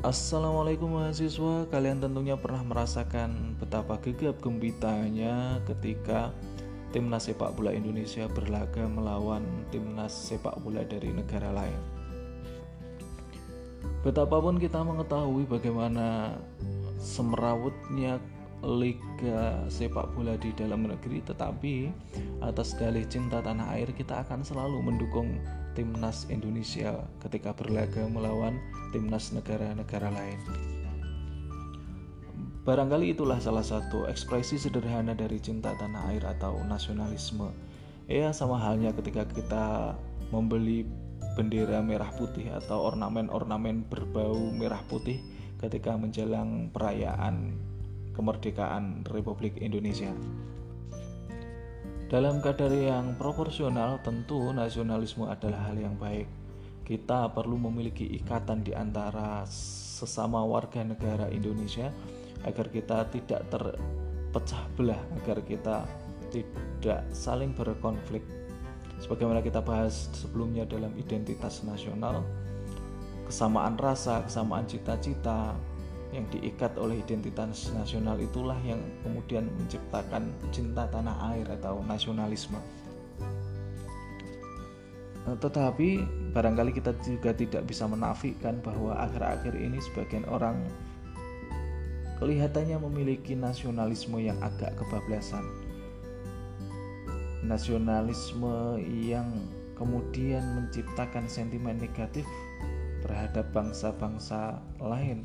Assalamualaikum mahasiswa, kalian tentunya pernah merasakan betapa gegap gembitanya ketika timnas sepak bola Indonesia berlaga melawan timnas sepak bola dari negara lain. Betapapun kita mengetahui bagaimana semerawutnya liga sepak bola di dalam negeri, tetapi atas dalih cinta tanah air kita akan selalu mendukung timnas Indonesia ketika berlaga melawan timnas negara-negara lain. Barangkali itulah salah satu ekspresi sederhana dari cinta tanah air atau nasionalisme. Ya sama halnya ketika kita membeli bendera merah putih atau ornamen-ornamen berbau merah putih ketika menjelang perayaan kemerdekaan Republik Indonesia. Dalam kadar yang proporsional, tentu nasionalisme adalah hal yang baik. Kita perlu memiliki ikatan di antara sesama warga negara Indonesia agar kita tidak terpecah belah, agar kita tidak saling berkonflik. Sebagaimana kita bahas sebelumnya dalam identitas nasional, kesamaan rasa, kesamaan cita-cita, yang diikat oleh identitas nasional itulah yang kemudian menciptakan cinta tanah air atau nasionalisme. Eh, tetapi barangkali kita juga tidak bisa menafikan bahwa akhir-akhir ini sebagian orang kelihatannya memiliki nasionalisme yang agak kebablasan. Nasionalisme yang kemudian menciptakan sentimen negatif terhadap bangsa-bangsa lain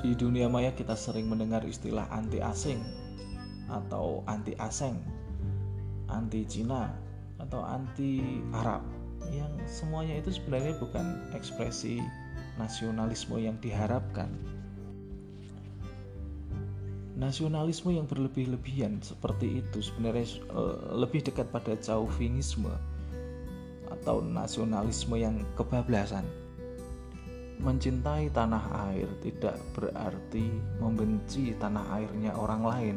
di dunia maya kita sering mendengar istilah anti asing atau anti asing, anti Cina atau anti Arab yang semuanya itu sebenarnya bukan ekspresi nasionalisme yang diharapkan. Nasionalisme yang berlebih-lebihan seperti itu sebenarnya eh, lebih dekat pada chauvinisme atau nasionalisme yang kebablasan mencintai tanah air tidak berarti membenci tanah airnya orang lain.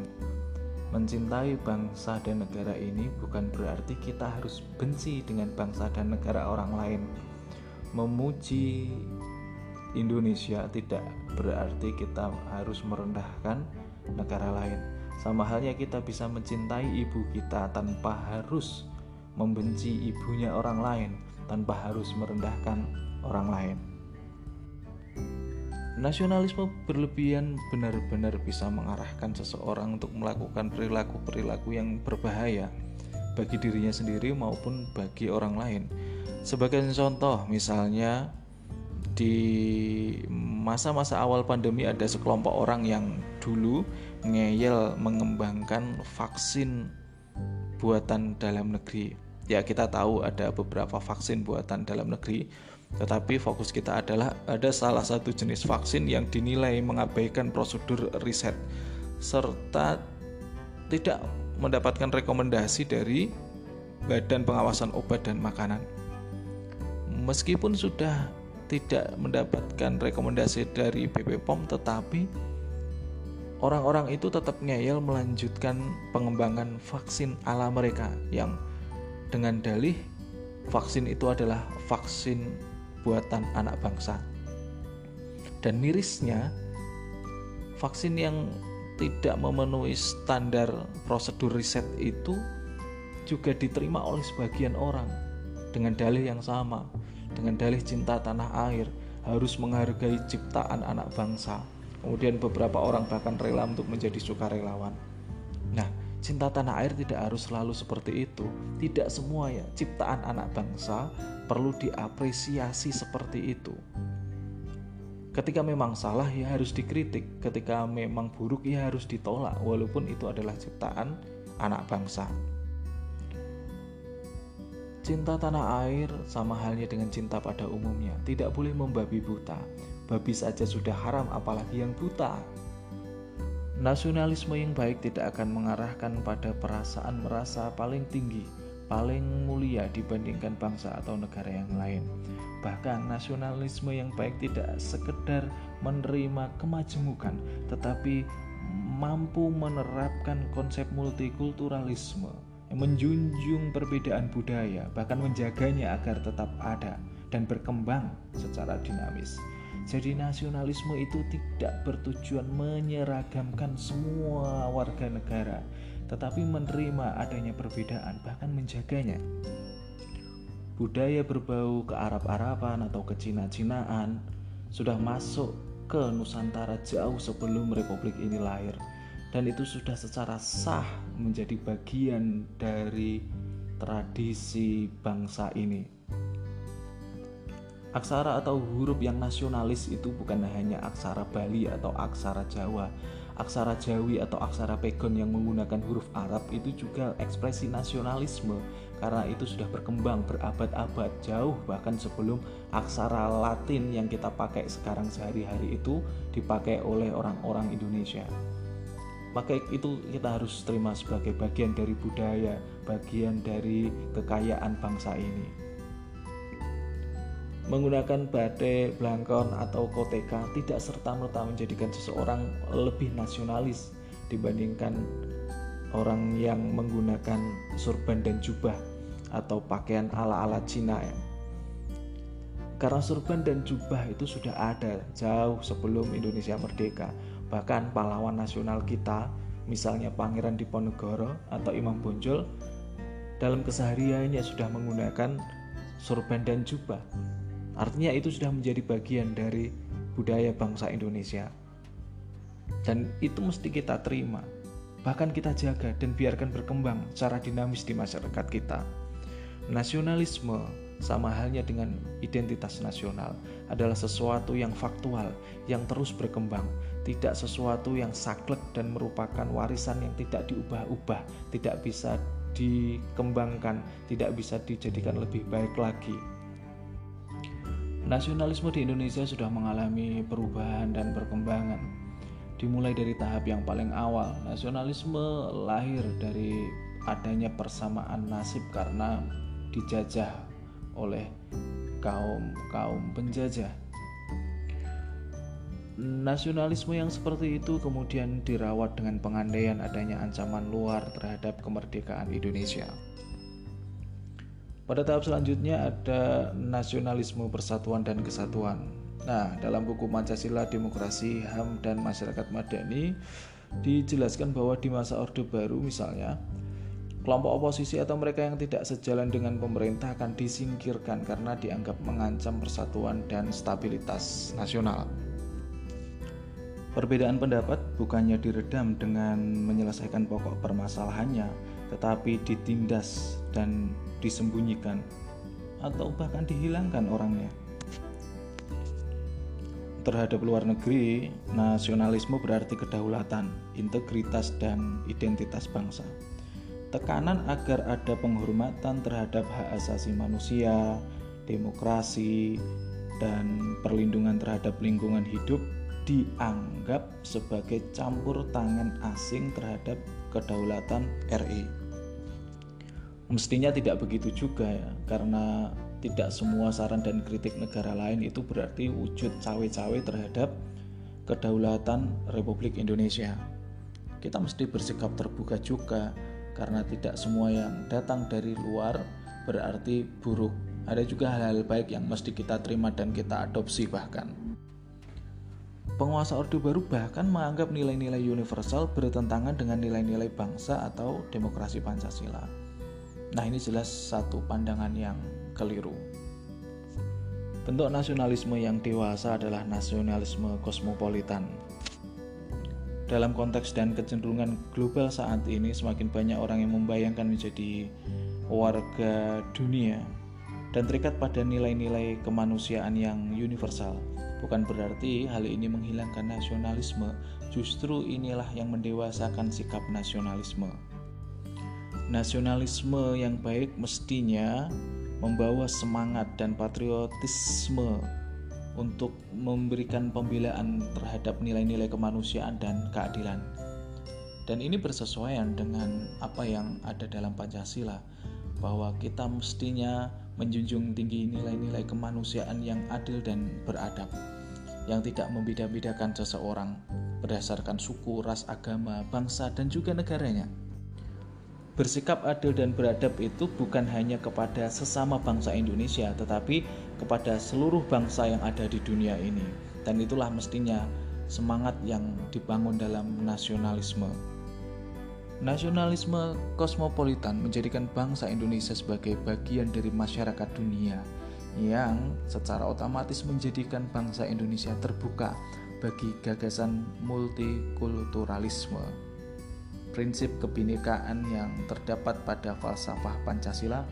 Mencintai bangsa dan negara ini bukan berarti kita harus benci dengan bangsa dan negara orang lain. Memuji Indonesia tidak berarti kita harus merendahkan negara lain. Sama halnya kita bisa mencintai ibu kita tanpa harus membenci ibunya orang lain, tanpa harus merendahkan orang lain. Nasionalisme berlebihan benar-benar bisa mengarahkan seseorang untuk melakukan perilaku-perilaku yang berbahaya bagi dirinya sendiri maupun bagi orang lain. Sebagai contoh, misalnya di masa-masa awal pandemi ada sekelompok orang yang dulu ngeyel mengembangkan vaksin buatan dalam negeri. Ya, kita tahu ada beberapa vaksin buatan dalam negeri tetapi fokus kita adalah ada salah satu jenis vaksin yang dinilai mengabaikan prosedur riset serta tidak mendapatkan rekomendasi dari Badan Pengawasan Obat dan Makanan. Meskipun sudah tidak mendapatkan rekomendasi dari BPOM tetapi orang-orang itu tetap ngeyel melanjutkan pengembangan vaksin ala mereka yang dengan dalih vaksin itu adalah vaksin buatan anak bangsa. Dan mirisnya, vaksin yang tidak memenuhi standar prosedur riset itu juga diterima oleh sebagian orang dengan dalih yang sama, dengan dalih cinta tanah air, harus menghargai ciptaan anak bangsa. Kemudian beberapa orang bahkan rela untuk menjadi sukarelawan. Nah, cinta tanah air tidak harus selalu seperti itu. Tidak semua ya ciptaan anak bangsa perlu diapresiasi seperti itu. Ketika memang salah ya harus dikritik, ketika memang buruk ya harus ditolak walaupun itu adalah ciptaan anak bangsa. Cinta tanah air sama halnya dengan cinta pada umumnya, tidak boleh membabi buta. Babi saja sudah haram apalagi yang buta. Nasionalisme yang baik tidak akan mengarahkan pada perasaan merasa paling tinggi, paling mulia dibandingkan bangsa atau negara yang lain. Bahkan nasionalisme yang baik tidak sekedar menerima kemajemukan, tetapi mampu menerapkan konsep multikulturalisme menjunjung perbedaan budaya, bahkan menjaganya agar tetap ada dan berkembang secara dinamis. Jadi nasionalisme itu tidak bertujuan menyeragamkan semua warga negara, tetapi menerima adanya perbedaan bahkan menjaganya. Budaya berbau ke Arab-Araban atau ke Cina-Cinaan sudah masuk ke Nusantara jauh sebelum republik ini lahir dan itu sudah secara sah menjadi bagian dari tradisi bangsa ini. Aksara atau huruf yang nasionalis itu bukan hanya aksara Bali atau aksara Jawa. Aksara Jawi atau aksara Pegon yang menggunakan huruf Arab itu juga ekspresi nasionalisme karena itu sudah berkembang berabad-abad jauh bahkan sebelum aksara Latin yang kita pakai sekarang sehari-hari itu dipakai oleh orang-orang Indonesia. Maka itu kita harus terima sebagai bagian dari budaya, bagian dari kekayaan bangsa ini menggunakan batik, blangkon, atau koteka tidak serta-merta menjadikan seseorang lebih nasionalis dibandingkan orang yang menggunakan surban dan jubah atau pakaian ala-ala Cina ya. Karena surban dan jubah itu sudah ada jauh sebelum Indonesia merdeka. Bahkan pahlawan nasional kita, misalnya Pangeran Diponegoro atau Imam Bonjol, dalam kesehariannya sudah menggunakan surban dan jubah Artinya itu sudah menjadi bagian dari budaya bangsa Indonesia. Dan itu mesti kita terima. Bahkan kita jaga dan biarkan berkembang secara dinamis di masyarakat kita. Nasionalisme sama halnya dengan identitas nasional adalah sesuatu yang faktual, yang terus berkembang, tidak sesuatu yang saklek dan merupakan warisan yang tidak diubah-ubah, tidak bisa dikembangkan, tidak bisa dijadikan lebih baik lagi. Nasionalisme di Indonesia sudah mengalami perubahan dan perkembangan. Dimulai dari tahap yang paling awal, nasionalisme lahir dari adanya persamaan nasib karena dijajah oleh kaum-kaum penjajah. Nasionalisme yang seperti itu kemudian dirawat dengan pengandaian adanya ancaman luar terhadap kemerdekaan Indonesia. Pada tahap selanjutnya ada nasionalisme persatuan dan kesatuan. Nah, dalam buku Pancasila, Demokrasi, HAM, dan Masyarakat Madani dijelaskan bahwa di masa Orde Baru misalnya, kelompok oposisi atau mereka yang tidak sejalan dengan pemerintah akan disingkirkan karena dianggap mengancam persatuan dan stabilitas nasional. Perbedaan pendapat bukannya diredam dengan menyelesaikan pokok permasalahannya, tetapi ditindas dan disembunyikan atau bahkan dihilangkan orangnya. Terhadap luar negeri, nasionalisme berarti kedaulatan, integritas, dan identitas bangsa. Tekanan agar ada penghormatan terhadap hak asasi manusia, demokrasi, dan perlindungan terhadap lingkungan hidup dianggap sebagai campur tangan asing terhadap kedaulatan RI. Mestinya tidak begitu juga ya, karena tidak semua saran dan kritik negara lain itu berarti wujud cawe-cawe terhadap kedaulatan Republik Indonesia. Kita mesti bersikap terbuka juga, karena tidak semua yang datang dari luar berarti buruk. Ada juga hal-hal baik yang mesti kita terima dan kita adopsi bahkan. Penguasa Orde Baru bahkan menganggap nilai-nilai universal bertentangan dengan nilai-nilai bangsa atau demokrasi Pancasila. Nah, ini jelas satu pandangan yang keliru. Bentuk nasionalisme yang dewasa adalah nasionalisme kosmopolitan. Dalam konteks dan kecenderungan global saat ini, semakin banyak orang yang membayangkan menjadi warga dunia dan terikat pada nilai-nilai kemanusiaan yang universal. Bukan berarti hal ini menghilangkan nasionalisme, justru inilah yang mendewasakan sikap nasionalisme. Nasionalisme yang baik mestinya membawa semangat dan patriotisme untuk memberikan pembelaan terhadap nilai-nilai kemanusiaan dan keadilan. Dan ini bersesuaian dengan apa yang ada dalam Pancasila, bahwa kita mestinya menjunjung tinggi nilai-nilai kemanusiaan yang adil dan beradab, yang tidak membeda-bedakan seseorang berdasarkan suku, ras, agama, bangsa, dan juga negaranya. Bersikap adil dan beradab itu bukan hanya kepada sesama bangsa Indonesia, tetapi kepada seluruh bangsa yang ada di dunia ini. Dan itulah mestinya semangat yang dibangun dalam nasionalisme. Nasionalisme kosmopolitan menjadikan bangsa Indonesia sebagai bagian dari masyarakat dunia yang secara otomatis menjadikan bangsa Indonesia terbuka bagi gagasan multikulturalisme prinsip kebinekaan yang terdapat pada falsafah Pancasila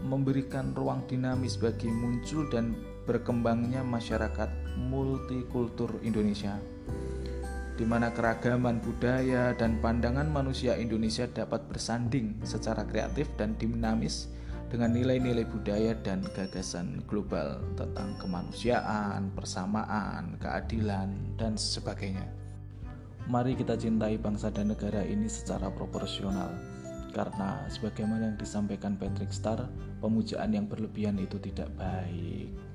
memberikan ruang dinamis bagi muncul dan berkembangnya masyarakat multikultur Indonesia di mana keragaman budaya dan pandangan manusia Indonesia dapat bersanding secara kreatif dan dinamis dengan nilai-nilai budaya dan gagasan global tentang kemanusiaan, persamaan, keadilan, dan sebagainya. Mari kita cintai bangsa dan negara ini secara proporsional. Karena sebagaimana yang disampaikan Patrick Star, pemujaan yang berlebihan itu tidak baik.